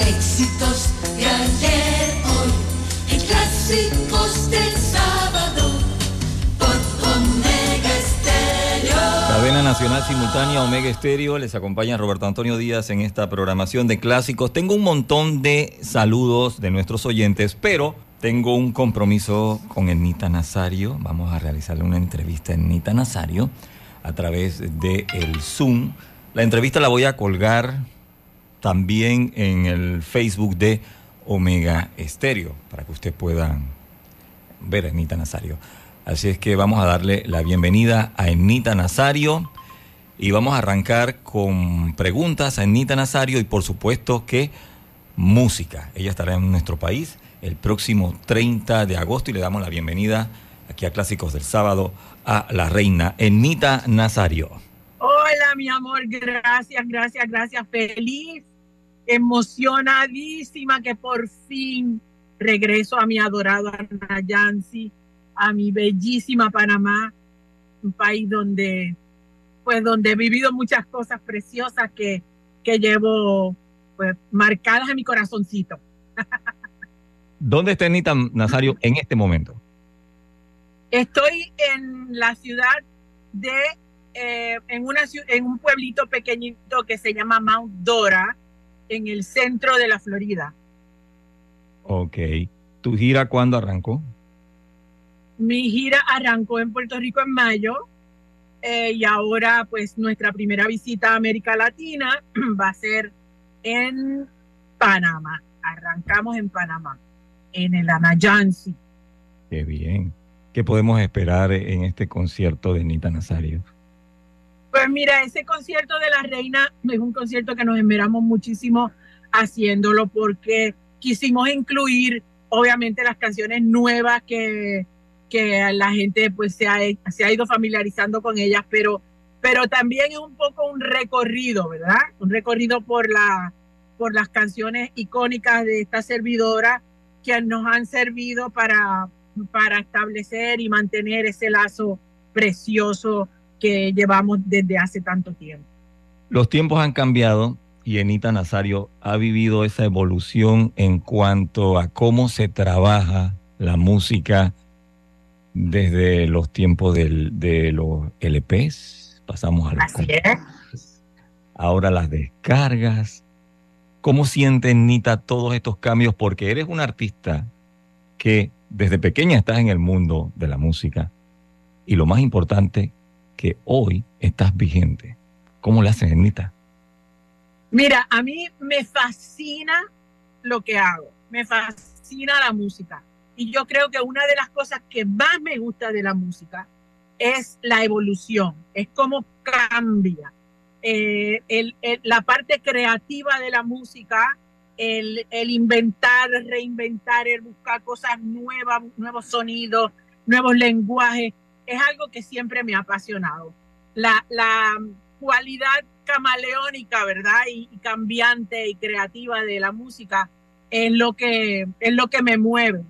Éxitos de ayer, hoy, en clásicos del sábado, por Omega Estéreo. Cadena Nacional Simultánea Omega Estéreo, les acompaña Roberto Antonio Díaz en esta programación de clásicos. Tengo un montón de saludos de nuestros oyentes, pero tengo un compromiso con Enita Nazario. Vamos a realizarle una entrevista a Enita Nazario a través de el Zoom. La entrevista la voy a colgar también en el Facebook de Omega Estéreo para que usted pueda ver a Enita Nazario. Así es que vamos a darle la bienvenida a Enita Nazario y vamos a arrancar con preguntas a Enita Nazario y por supuesto que música. Ella estará en nuestro país el próximo 30 de agosto y le damos la bienvenida aquí a Clásicos del Sábado a la reina Enita Nazario. Hola, mi amor, gracias, gracias, gracias. Feliz, emocionadísima que por fin regreso a mi adorado Anayansi, a mi bellísima Panamá, un país donde, pues, donde he vivido muchas cosas preciosas que, que llevo, pues, marcadas en mi corazoncito. ¿Dónde está Enita Nazario en este momento? Estoy en la ciudad de, eh, en, una, en un pueblito pequeñito que se llama Mount Dora, en el centro de la Florida. Ok. ¿Tu gira cuándo arrancó? Mi gira arrancó en Puerto Rico en mayo eh, y ahora pues nuestra primera visita a América Latina va a ser en Panamá. Arrancamos en Panamá, en el Anayansi. Qué bien. ¿Qué podemos esperar en este concierto de Enita Nazario? Pues mira, ese concierto de la reina es un concierto que nos esmeramos muchísimo haciéndolo porque quisimos incluir obviamente las canciones nuevas que, que la gente pues se ha, se ha ido familiarizando con ellas, pero, pero también es un poco un recorrido, ¿verdad? Un recorrido por, la, por las canciones icónicas de esta servidora que nos han servido para, para establecer y mantener ese lazo precioso que llevamos desde hace tanto tiempo. Los tiempos han cambiado y Enita Nazario ha vivido esa evolución en cuanto a cómo se trabaja la música desde los tiempos del- de los LPs, pasamos a los Así es. ahora las descargas. ¿Cómo siente Nita todos estos cambios? Porque eres un artista que desde pequeña estás en el mundo de la música y lo más importante, que hoy estás vigente. ¿Cómo le haces, Nita? Mira, a mí me fascina lo que hago, me fascina la música. Y yo creo que una de las cosas que más me gusta de la música es la evolución, es cómo cambia. Eh, la parte creativa de la música, el, el inventar, reinventar, el buscar cosas nuevas, nuevos sonidos, nuevos lenguajes, es algo que siempre me ha apasionado. La, la cualidad camaleónica, ¿verdad? Y, cambiante y creativa de la música es lo que es lo que me mueve.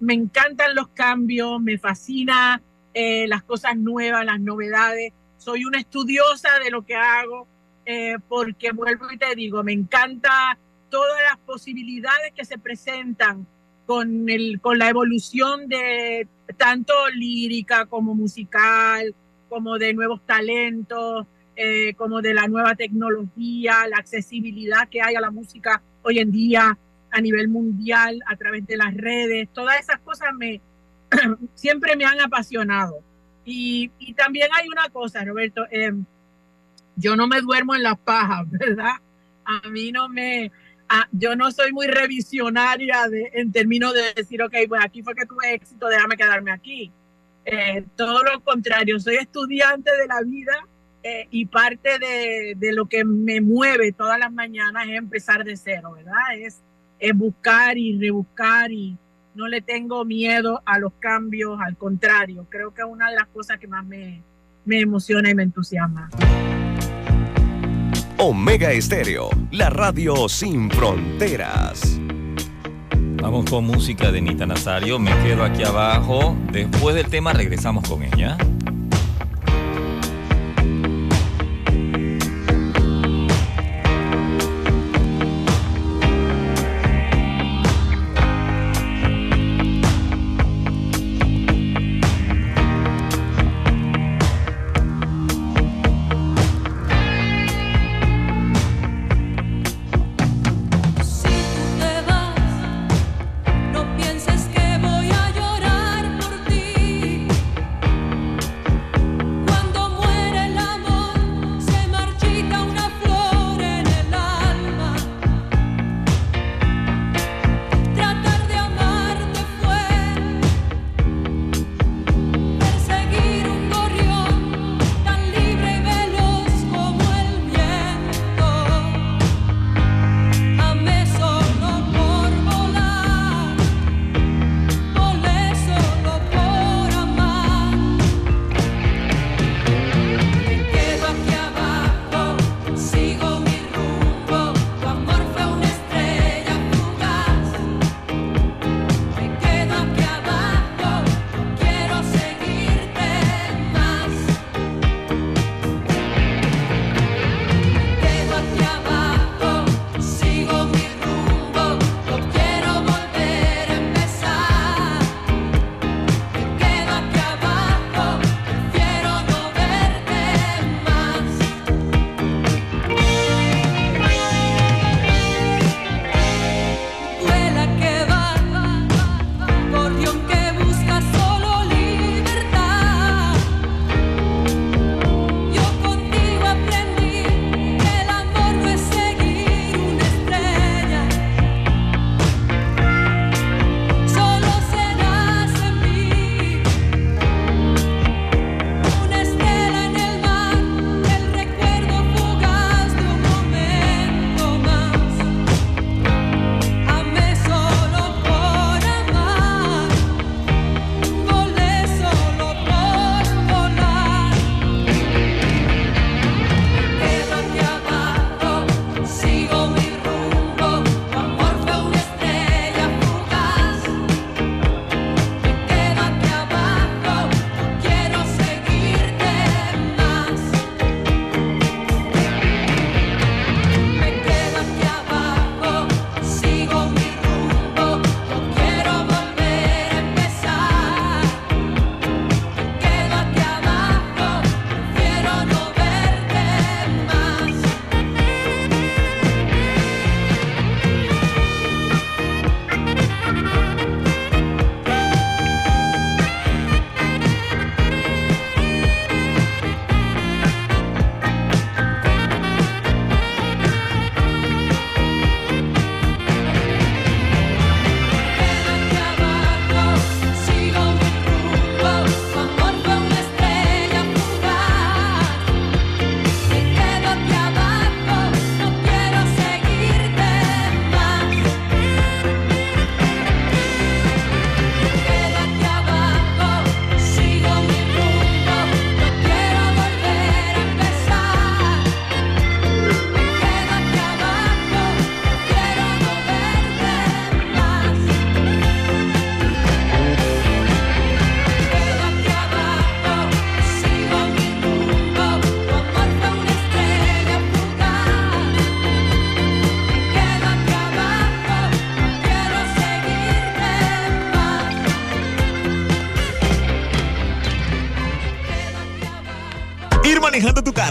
Me encantan los cambios, me fascina eh, las cosas nuevas, las novedades. Soy una estudiosa de lo que hago eh, porque vuelvo y te digo, me encanta todas las posibilidades que se presentan con el con la evolución de tanto lírica como musical, como de nuevos talentos, eh, como de la nueva tecnología, la accesibilidad que hay a la música hoy en día a nivel mundial a través de las redes, todas esas cosas me siempre me han apasionado. Y, y también hay una cosa, Roberto, eh, yo no me duermo en las pajas, ¿verdad? A mí no me, a- yo no soy muy revisionaria de, en términos de decir, ok, pues aquí fue que tuve éxito, déjame quedarme aquí. Eh, todo lo contrario, soy estudiante de la vida eh, y parte de, lo que me mueve todas las mañanas es empezar de cero, ¿verdad? Es, es buscar y rebuscar y no le tengo miedo a los cambios, al contrario, creo que es una de las cosas que más me, me emociona y me entusiasma. Omega Estéreo, la radio sin fronteras. Vamos con música de Nita Nazario. Me quedo aquí abajo. Después del tema regresamos con ella.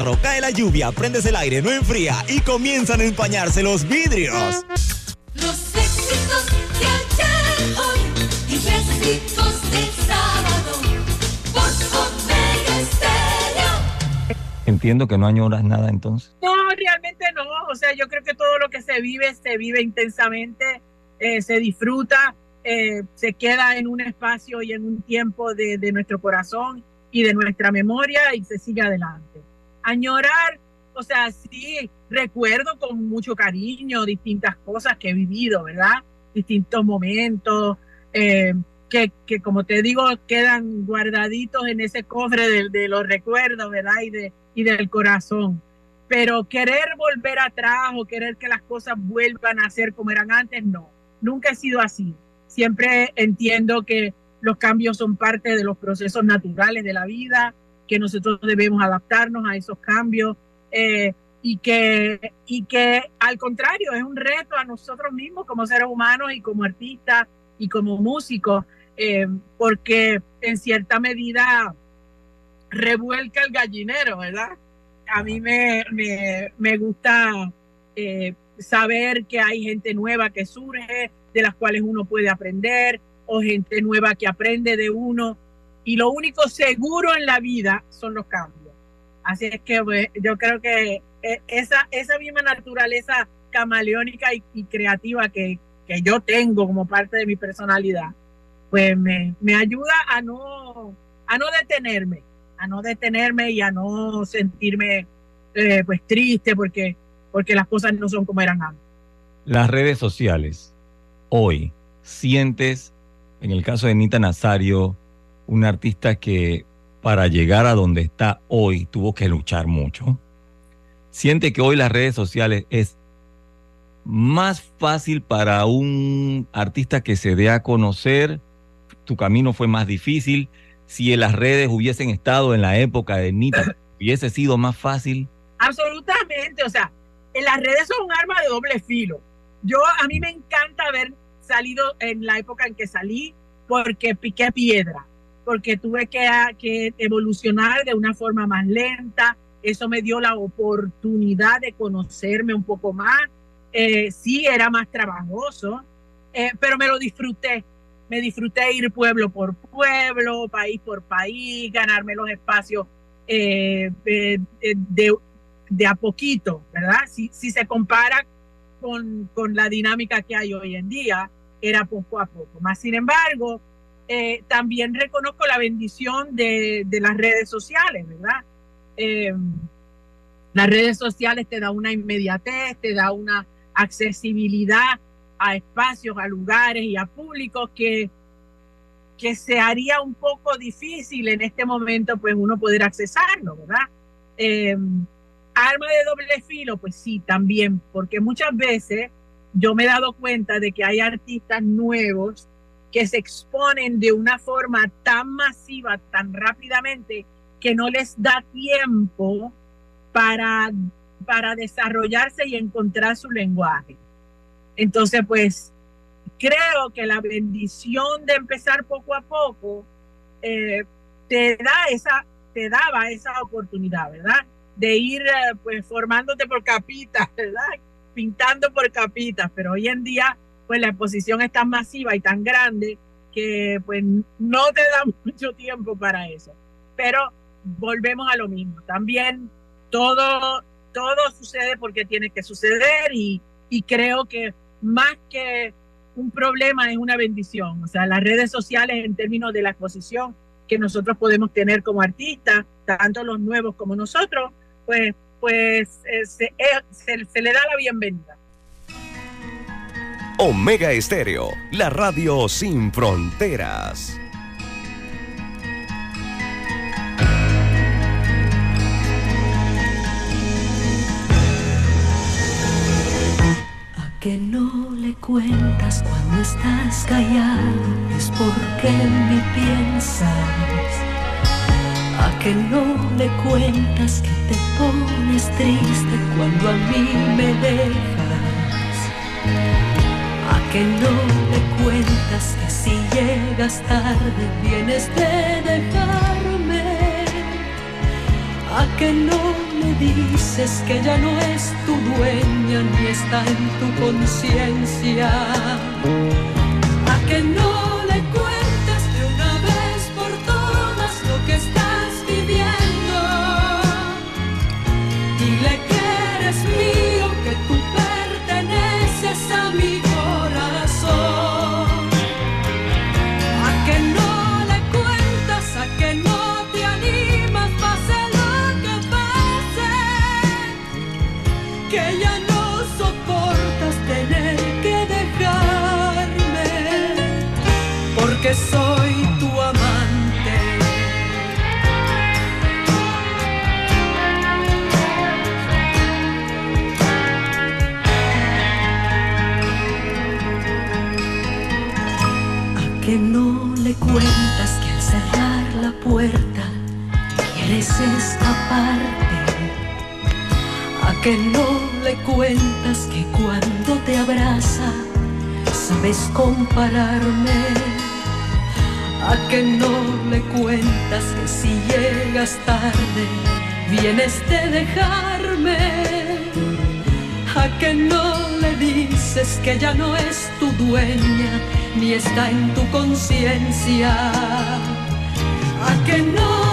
Carro, cae la lluvia, prendes el aire, no enfría y comienzan a empañarse los vidrios. Los éxitos de ayer, hoy y éxitos del sábado. Por Omega Estéreo. Entiendo que no añoras nada entonces. No, realmente no. O sea, yo creo que todo lo que se vive, se vive intensamente, eh, se disfruta, eh, se queda en un espacio y en un tiempo de, de nuestro corazón y de nuestra memoria y se sigue adelante. Añorar, o sea, sí, recuerdo con mucho cariño distintas cosas que he vivido, ¿verdad? Distintos momentos, eh, que, que, como te digo, quedan guardaditos en ese cofre de, de los recuerdos, ¿verdad? Y, de, y del corazón. Pero querer volver atrás o querer que las cosas vuelvan a ser como eran antes, no. Nunca he sido así. Siempre entiendo que los cambios son parte de los procesos naturales de la vida, que nosotros debemos adaptarnos a esos cambios eh, y, que, y que al contrario es un reto a nosotros mismos como seres humanos y como artistas y como músicos, eh, porque en cierta medida revuelca el gallinero, ¿verdad? A mí me, me, me gusta eh, saber que hay gente nueva que surge, de las cuales uno puede aprender, o gente nueva que aprende de uno. Y lo único seguro en la vida son los cambios. Así es que pues, yo creo que eh, esa, esa misma naturaleza camaleónica y, creativa que, que, yo tengo como parte de mi personalidad, pues me, me ayuda a no, a no detenerme, a no detenerme y a no sentirme eh, pues triste porque, porque las cosas no son como eran antes. Las redes sociales, hoy, sientes en el caso de Nita Nazario, una artista que para llegar a donde está hoy tuvo que luchar mucho. Siente que hoy las redes sociales es más fácil para un artista que se dé a conocer, tu camino fue más difícil. Si en las redes hubiesen estado en la época de Nita, hubiese sido más fácil. Absolutamente, o sea, en las redes son un arma de doble filo. Yo a mí me encanta ver salido en la época en que salí porque piqué piedra, porque tuve que, que, evolucionar de una forma más lenta. Eso me dio la oportunidad de conocerme un poco más. Eh, sí, era más trabajoso, eh, pero me lo disfruté. Me disfruté ir pueblo por pueblo, país por país, ganarme los espacios eh, de, de, de, a poquito, ¿verdad? Si, si se compara con, con la dinámica que hay hoy en día, era poco a poco. Más sin embargo, eh, también reconozco la bendición de, las redes sociales, ¿verdad? Eh, las redes sociales te da una inmediatez, te da una accesibilidad a espacios, a lugares y a públicos que, que se haría un poco difícil en este momento, pues uno poder accesarlo, ¿verdad? Eh, arma de doble filo, pues sí, también, porque muchas veces yo me he dado cuenta de que hay artistas nuevos que se exponen de una forma tan masiva, tan rápidamente, que no les da tiempo para, para desarrollarse y encontrar su lenguaje. Entonces, pues, creo que la bendición de empezar poco a poco eh, te da esa, te daba esa oportunidad, ¿verdad? De ir, eh, pues, formándote por capitas, ¿verdad? pintando por capitas, pero hoy en día pues la exposición es tan masiva y tan grande que pues no te da mucho tiempo para eso. Pero volvemos a lo mismo. También todo, todo sucede porque tiene que suceder y, y creo que más que un problema es una bendición. O sea, las redes sociales en términos de la exposición que nosotros podemos tener como artistas, tanto los nuevos como nosotros, pues pues eh, eh, se, se, le da la bienvenida. Omega Estéreo, la radio sin fronteras. A que no le cuentas cuando estás callado es porque me piensas a que no le cuentas que te pones triste cuando a mí me dejas. Que no le cuentas que si llegas tarde vienes de dejarme. A que no le dices que ya no es tu dueña ni está en tu conciencia? ¿A que no soportas tener que dejarme, porque soy tu amante. ¿A que no le cuentas que al cerrar la puerta quieres escaparte? ¿A que no cuentas que cuando te abraza sabes compararme? ¿A que no le cuentas que si llegas tarde vienes de dejarme? ¿A que no le dices que ya no es tu dueña ni está en tu conciencia? ¿A que no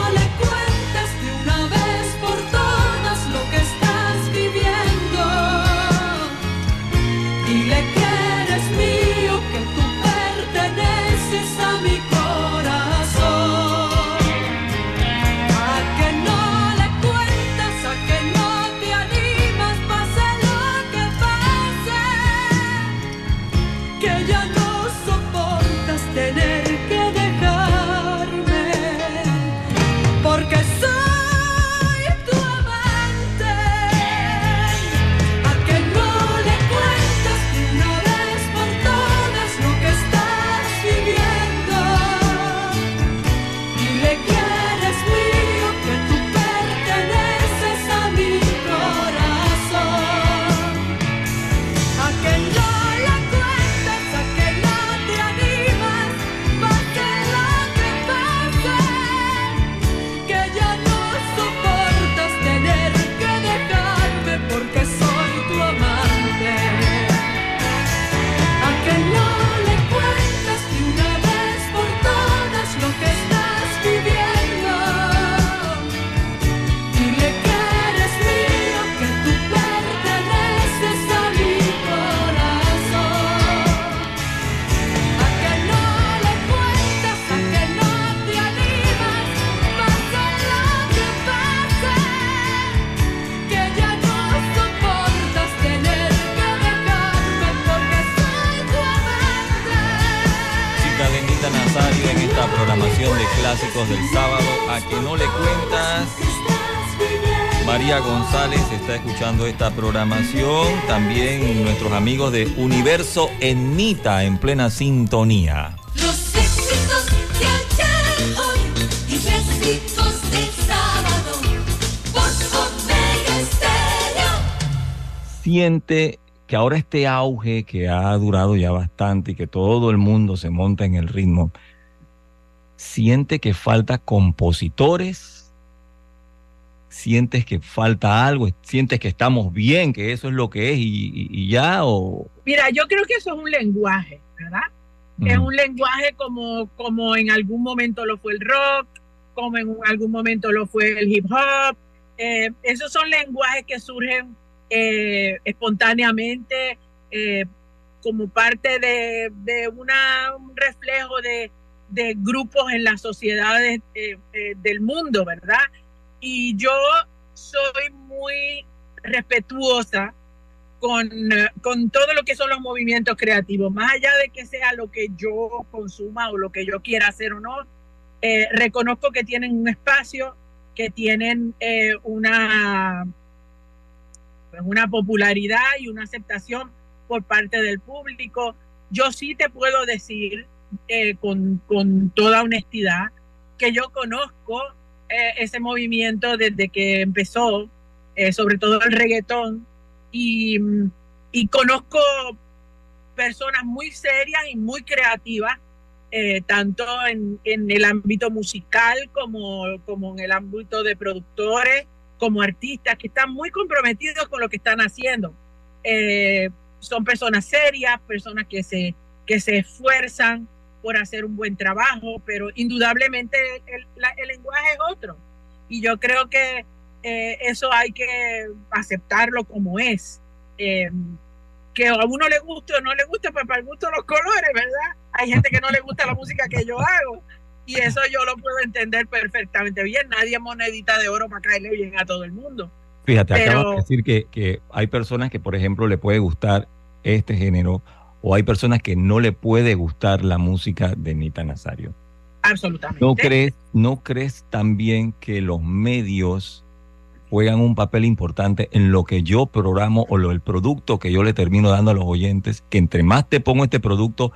programación. También nuestros amigos de Universo Enita en plena sintonía. Los éxitos de ayer, hoy y éxitos del sábado. Por Omega Estéreo. Siente que ahora este auge que ha durado ya bastante y que todo el mundo se monta en el ritmo, siente que falta compositores, sientes que falta algo, sientes que estamos bien, que eso es lo que es y, y- y ya o Mira, yo creo que eso es un lenguaje, ¿verdad? Es un lenguaje como, como en algún momento lo fue el rock, como en algún momento lo fue el hip hop. Eh, esos son lenguajes que surgen eh, espontáneamente eh, como parte de, de una, un reflejo de, de grupos en las sociedades del mundo, ¿verdad? Y yo soy muy respetuosa con, con todo lo que son los movimientos creativos, más allá de que sea lo que yo consuma o lo que yo quiera hacer o no, eh, reconozco que tienen un espacio, que tienen eh, una, pues, una popularidad y una aceptación por parte del público. Yo sí te puedo decir eh, con, con toda honestidad que yo conozco eh, ese movimiento desde que empezó, eh, sobre todo el reggaetón, y, mm, y conozco personas muy serias y muy creativas, eh, tanto en, en el ámbito musical como, como en el ámbito de productores como artistas que están muy comprometidos con lo que están haciendo. Eh, son personas serias, personas que se, que se esfuerzan por hacer un buen trabajo, pero indudablemente el, la- el lenguaje es otro. Y yo creo que eh, eso hay que aceptarlo como es. Eh, que a uno le guste o no le guste, pues para el gusto los colores, ¿verdad? Hay gente que no le gusta la música que yo hago. Y eso yo lo puedo entender perfectamente bien. Nadie es monedita de oro para caerle bien a todo el mundo. Fíjate, Pero- acabas de decir que, que hay personas que, por ejemplo, le puede gustar este género o hay personas que no le puede gustar la música de Nita Nazario. Absolutamente. ¿No crees, ¿No crees también que los medios juegan un papel importante en lo que yo programo o lo, el producto que yo le termino dando a los oyentes? Que entre más te pongo este producto,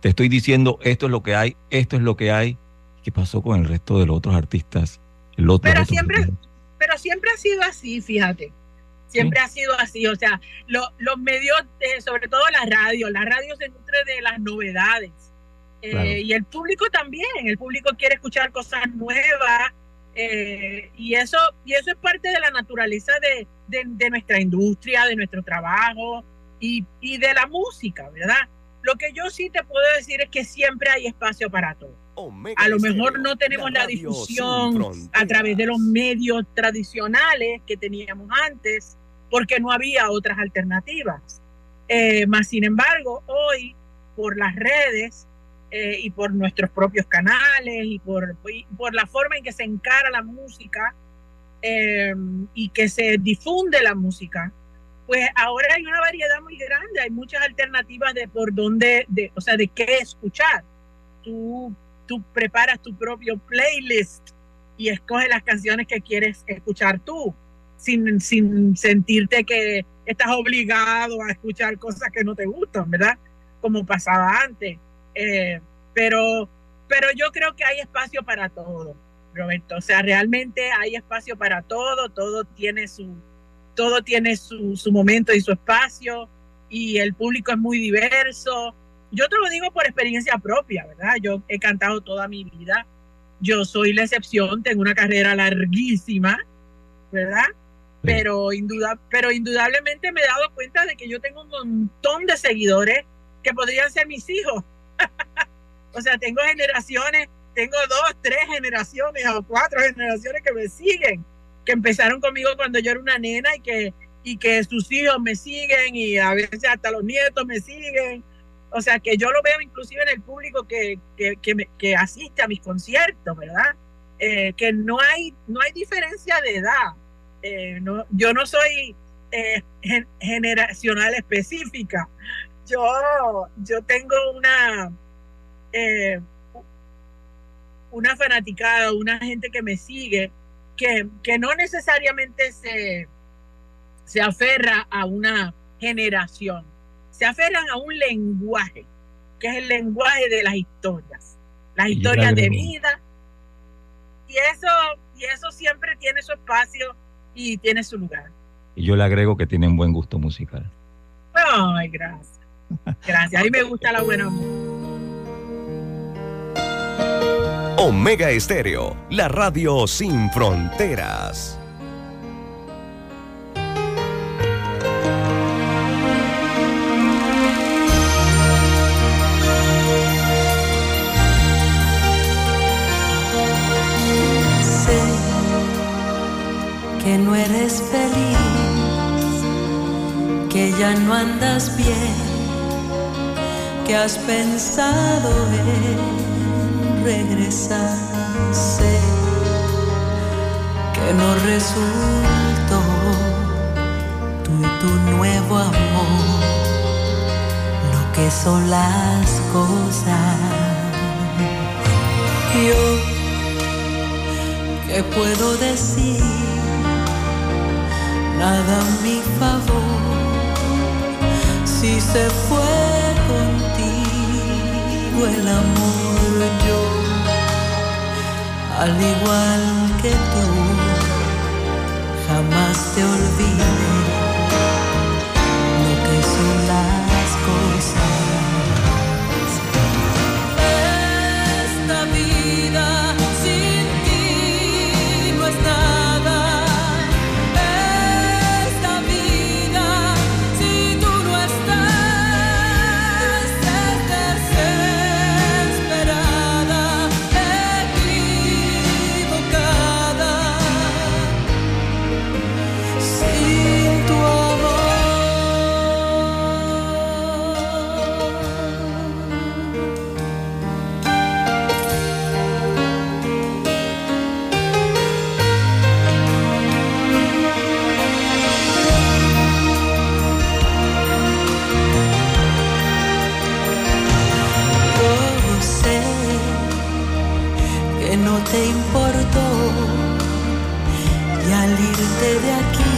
te estoy diciendo esto es lo que hay, esto es lo que hay. ¿Qué pasó con el resto de los otros artistas? El otro, Pero siempre- artistas? pero siempre ha sido así, fíjate. Siempre ha sido así, o sea, lo- los medios, eh, sobre todo la radio, la radio se nutre de las novedades. Eh, Claro. Y el público también, el público quiere escuchar cosas nuevas eh, y, eso, y eso es parte de la naturaleza de, de- de nuestra industria, de nuestro trabajo y, y de la música, ¿verdad? Lo que yo sí te puedo decir es que siempre hay espacio para todo. A lo mejor no tenemos la, difusión a través de los medios tradicionales que teníamos antes, porque no había otras alternativas. Eh, más sin embargo, hoy, por las redes eh, y por nuestros propios canales y por, y por la forma en que se encara la música eh, y que se difunde la música, pues ahora hay una variedad muy grande, hay muchas alternativas de por dónde, de, o sea, de qué escuchar. Tú, tú preparas tu propio playlist y escoges las canciones que quieres escuchar tú, sin, sin sentirte que estás obligado a escuchar cosas que no te gustan, ¿verdad? Como pasaba antes. Eh, pero, pero yo creo que hay espacio para todo, Roberto. O sea, realmente hay espacio para todo, todo tiene su, todo tiene su, su momento y su espacio, y el público es muy diverso. Yo te lo digo por experiencia propia, ¿verdad? Yo he cantado toda mi vida. Yo soy la excepción, tengo una carrera larguísima, ¿verdad? Pero, induda, pero indudablemente me he dado cuenta de que yo tengo un montón de seguidores que podrían ser mis hijos. o sea, tengo generaciones, tengo dos, tres generaciones o cuatro generaciones que me siguen, que empezaron conmigo cuando yo era una nena y que, y que sus hijos me siguen y a veces hasta los nietos me siguen. O sea, que yo lo veo inclusive en el público que, que, que, asiste a mis conciertos, ¿verdad? Eh, que no hay, no hay diferencia de edad. Eh, no, yo no soy eh, gen- generacional específica. Yo, yo tengo una, una fanaticada, una gente que me sigue, que, que no necesariamente se, se aferra a una generación, se aferran a un lenguaje, que es el lenguaje de las historias, las historias de vida. Y eso, y eso siempre tiene su espacio y tiene su lugar. Y yo le agrego que tienen buen gusto musical. Ay, gracias. Gracias. A mí me gusta la buena música. Omega Estéreo, la radio sin fronteras. Que no eres feliz, que ya no andas bien, que has pensado en regresar. Sé que no resultó tú y tu nuevo amor lo que son las cosas. Yo ¿Qué puedo decir? Nada a mi favor. Si se fue contigo el amor, yo, al igual que tú, jamás te olvidé no te importó y al irte de aquí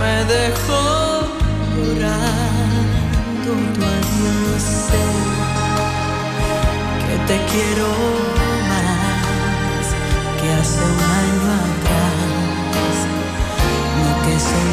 me dejó llorando tu adiós. Sé que te quiero más que hace un año atrás, no que soy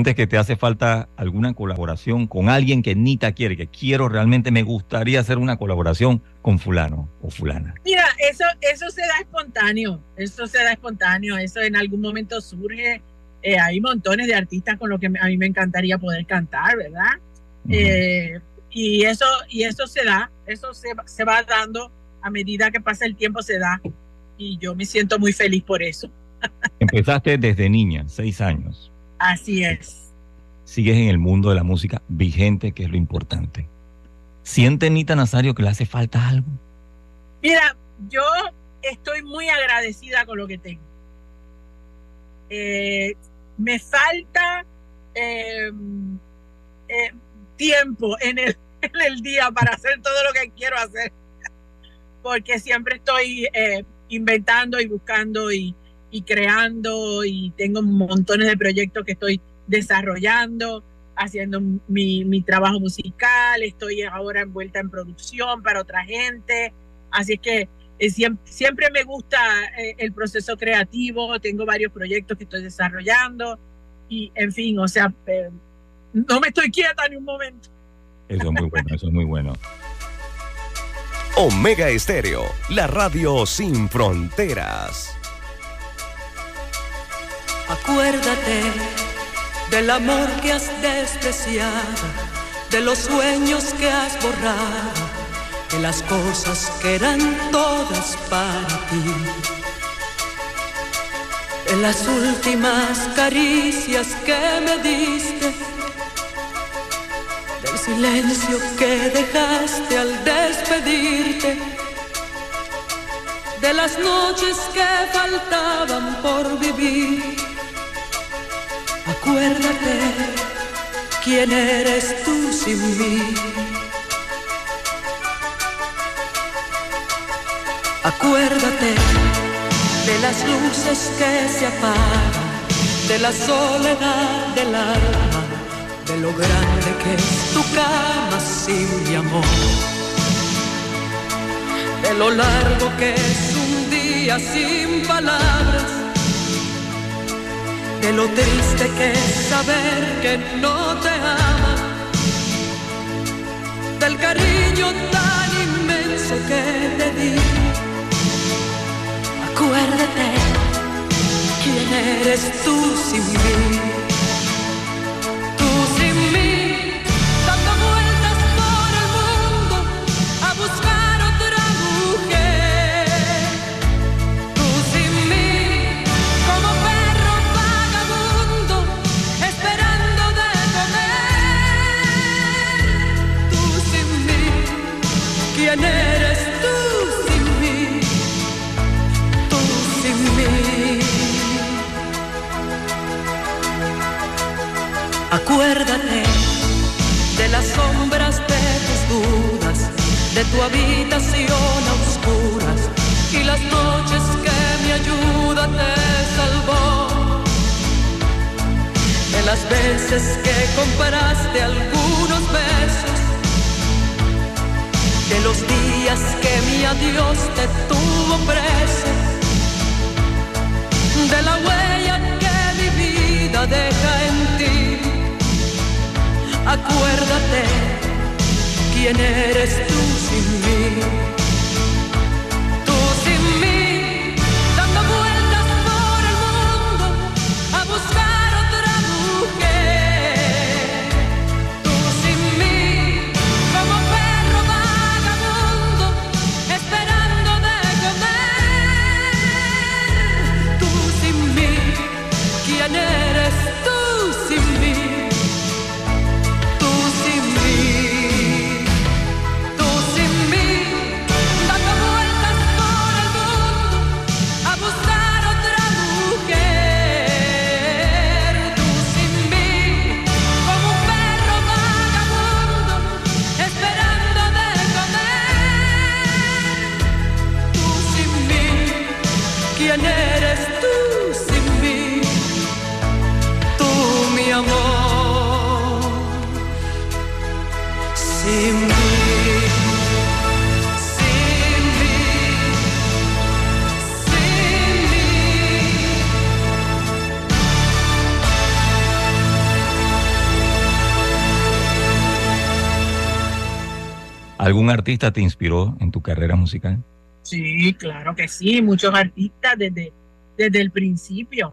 ¿Sientes que te hace falta alguna colaboración con alguien que ni te quiere, que quiero realmente, me gustaría hacer una colaboración con fulano o fulana? Mira, eso, eso se da espontáneo, eso se da espontáneo, eso en algún momento surge. Eh, hay montones de artistas con los que a mí me encantaría poder cantar, ¿verdad? Ujú. Eh, y eso y eso se da, eso se, se va dando a medida que pasa el tiempo se da y yo me siento muy feliz por eso. Empezaste desde niña, seis años. Así es. Sigues en el mundo de la música vigente, que es lo importante. ¿Siente Nita Nazario que le hace falta algo? Mira, yo estoy muy agradecida con lo que tengo. Eh, me falta eh, eh, tiempo en el, en el día para hacer todo lo que quiero hacer, porque siempre estoy eh, inventando y buscando y, y creando y tengo montones de proyectos que estoy desarrollando, haciendo mi, mi trabajo musical, estoy ahora envuelta en producción para otra gente, así es que eh, siempre, siempre me gusta eh, el proceso creativo, tengo varios proyectos que estoy desarrollando y en fin, o sea, eh, no me estoy quieta ni un momento. Eso es muy bueno, eso es muy bueno. Omega Estéreo, la radio sin fronteras. Acuérdate del amor que has despreciado, de los sueños que has borrado, de las cosas que eran todas para ti. De las últimas caricias que me diste, del silencio que dejaste al despedirte de las noches que faltaban por vivir. Acuérdate quién eres tú sin mí. Acuérdate de las luces que se apagan, de la soledad del alma, de lo grande que es tu cama sin mi amor de lo largo que es un día sin palabras, de lo triste que es saber que no te ama, del cariño tan inmenso que te di. Acuérdate ¿Quién eres tú sin mí? Las sombras de tus dudas, de tu habitación a oscuras y las noches que mi ayuda te salvó. De las veces que comparaste algunos besos, de los días que mi adiós te tuvo preso, de la huella que mi vida deja en ti. Acuérdate quién eres tú sin mí. ¿Algún artista te inspiró en tu carrera musical? Sí, claro que sí, muchos artistas desde, desde el principio,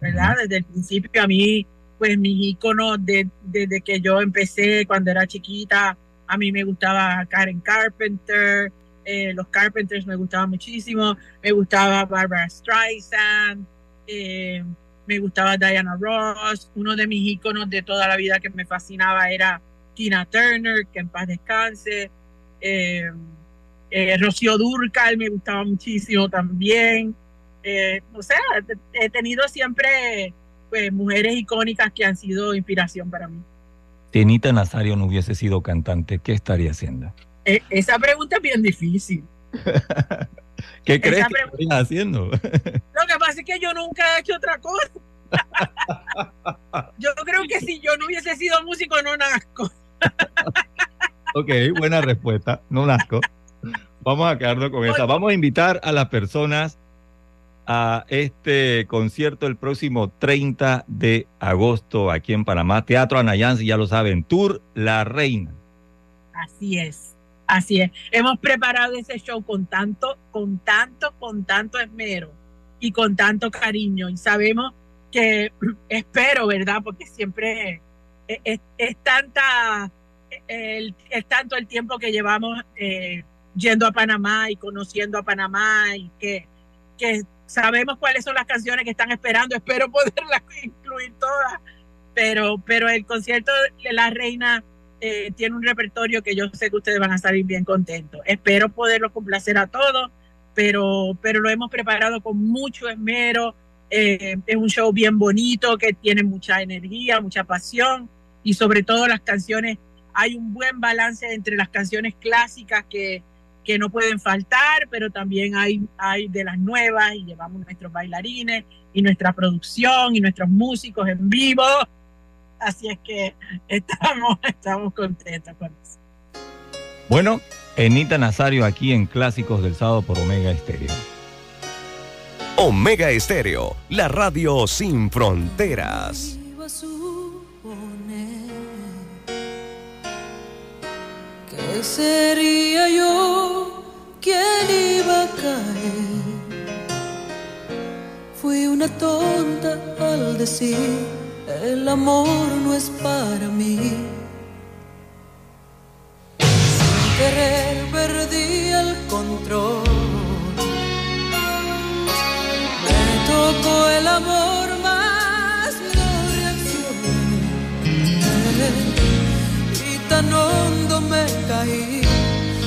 ¿verdad? Desde el principio a mí, pues mis íconos de- desde que yo empecé cuando era chiquita, a mí me gustaba Karen Carpenter, eh, los Carpenters me gustaban muchísimo, me gustaba Barbara Streisand, eh, me gustaba Diana Ross, uno de mis íconos de toda la vida que me fascinaba era Tina Turner, que en paz descanse. eh, Rocío Durcal me gustaba muchísimo también. O sea, he tenido siempre pues, mujeres icónicas que han sido inspiración para mí. Si Anita Nazario no hubiese sido cantante, ¿qué estaría haciendo? Eh, esa pregunta es bien difícil. ¿Qué crees Esa que estaría haciendo? Lo que pasa es que yo nunca he hecho otra cosa. yo creo que si yo no hubiese sido músico, no nazco. ok, buena respuesta. No nazco. Vamos a quedarnos con esa. Vamos a invitar a las personas a este concierto el próximo 30 de agosto aquí en Panamá. Teatro Anayansi, ya lo saben. Tour La Reina. Así es, así es. Hemos preparado ese show con tanto, con tanto, con tanto esmero y con tanto cariño. Y sabemos que, espero, ¿verdad? Porque siempre es, es- es tanta, el, es tanto el tiempo que llevamos eh, yendo a Panamá y conociendo a Panamá y que, que sabemos cuáles son las canciones que están esperando. Espero poderlas incluir todas. Pero, pero el concierto de La Reina eh, tiene un repertorio que yo sé que ustedes van a salir bien contentos. Espero poderlo complacer a todos, pero, pero lo hemos preparado con mucho esmero. Eh, es un show bien bonito que tiene mucha energía, mucha pasión y sobre todo las canciones, hay un buen balance entre las canciones clásicas que, que no pueden faltar, pero también hay, hay de las nuevas y llevamos nuestros bailarines y nuestra producción y nuestros músicos en vivo. Así es que estamos, estamos contentos con eso. Bueno, Enita Nazario aquí en Clásicos del Sábado por Omega Estéreo. Omega Estéreo, la radio sin fronteras. Que sería yo quien iba a caer. Fui una tonta al decir el amor no es para mí. Sin querer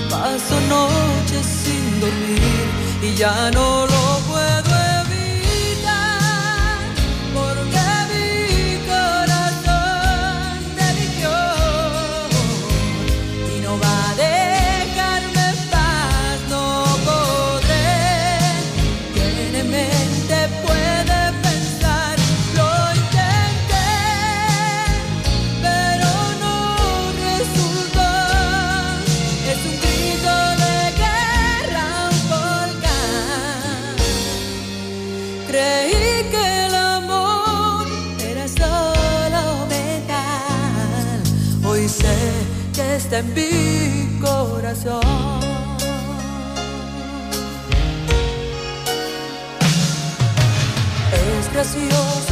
Paso noches sin dormir y ya no lo en mi corazón. Es gracioso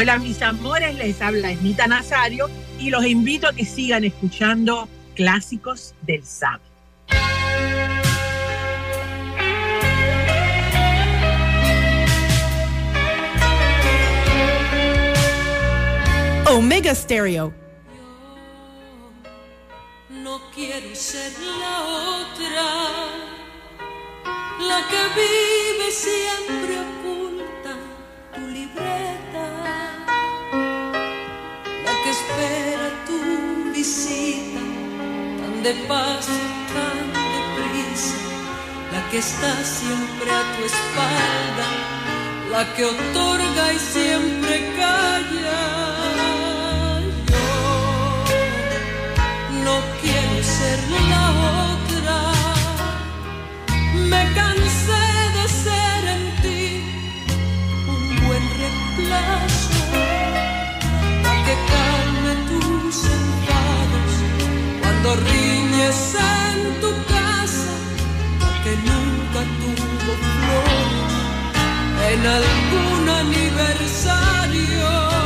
Hola mis amores, les habla Esmita Nazario y los invito a que sigan escuchando clásicos del sábado. Omega Stereo. No quiero ser la otra, la que vive siempre de paso, tan deprisa, la que está siempre a tu espalda, la que otorga y siempre calla. Yo no quiero ser la otra. Me cansé de ser en ti un buen reemplazo. La que calme tus enfados cuando riñes en tu casa. Que nunca tuvo flores en algún aniversario.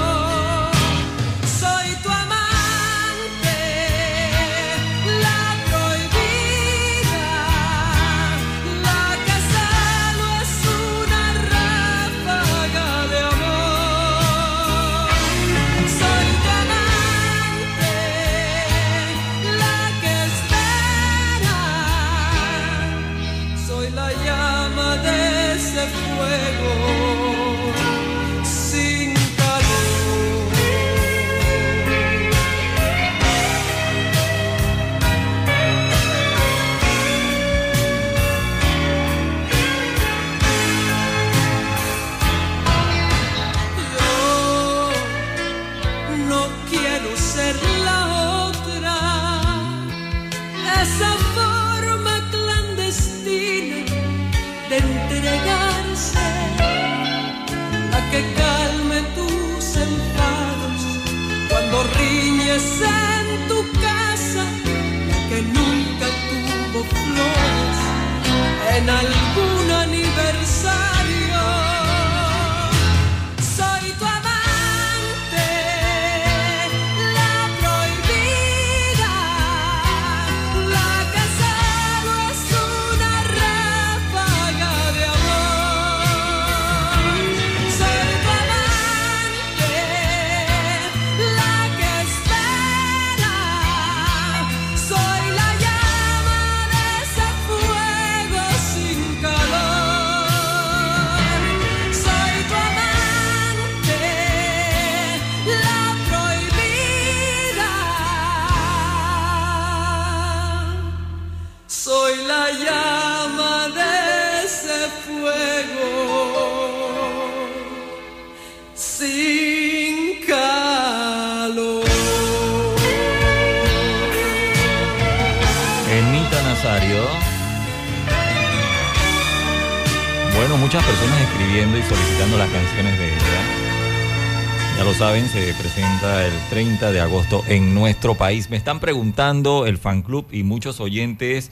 En tu casa, la que nunca tuvo flores. En algún se presenta el 30 de agosto en nuestro país. Me están preguntando el fan club y muchos oyentes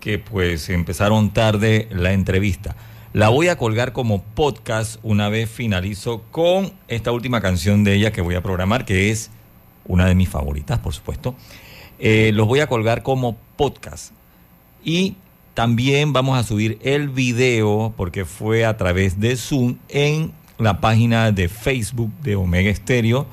que pues empezaron tarde la entrevista. La voy a colgar como podcast una vez finalizo con esta última canción de ella que voy a programar, que es una de mis favoritas, por supuesto. Eh, los voy a colgar como podcast. Y también vamos a subir el video, porque fue a través de Zoom, en la página de Facebook de Omega Estéreo,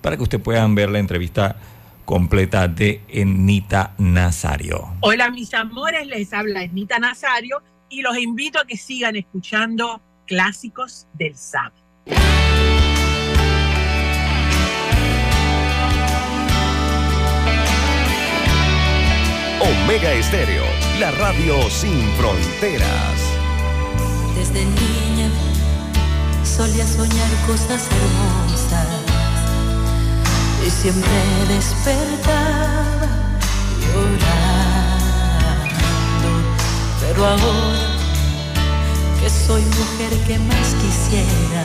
para que ustedes puedan ver la entrevista completa de Enita Nazario. Hola mis amores, les habla Esnita Nazario y los invito a que sigan escuchando clásicos del sábado. Omega Estéreo, la radio sin fronteras. Desde niña solía soñar cosas hermosas y siempre despertaba llorando. Pero ahora que soy mujer que más quisiera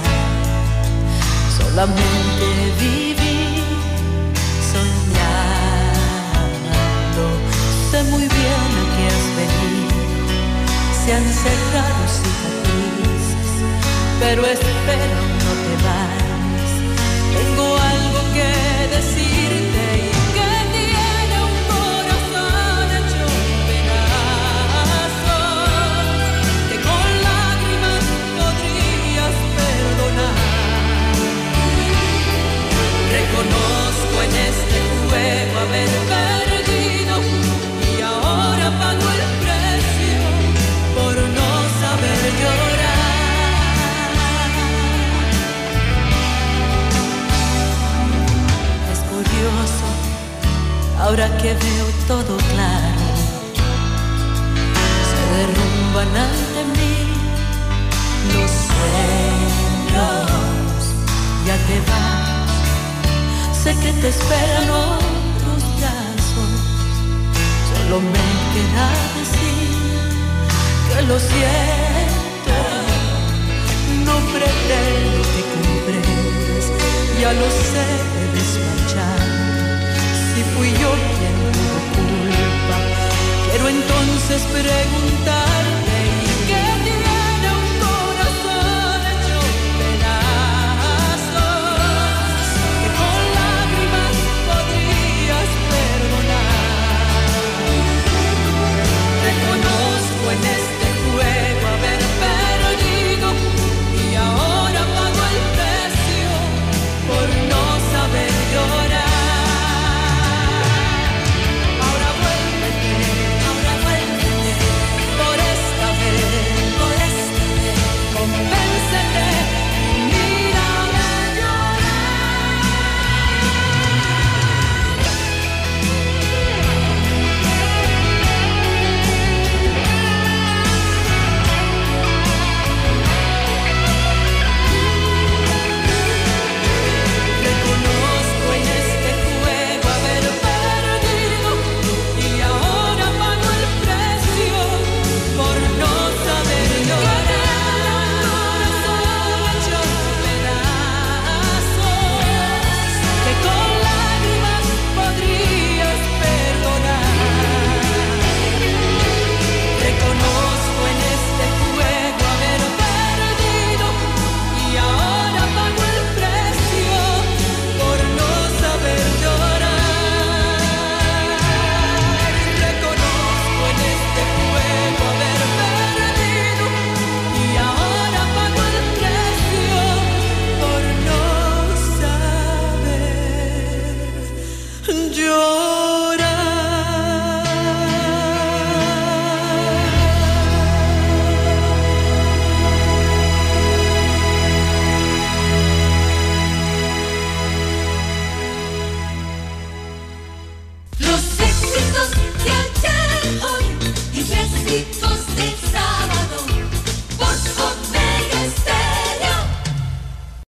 solamente vivir soñando. Sé muy bien a qué has venido, se han cerrado cicatrices, pero espera, no te vayas. Tengo algo que decirte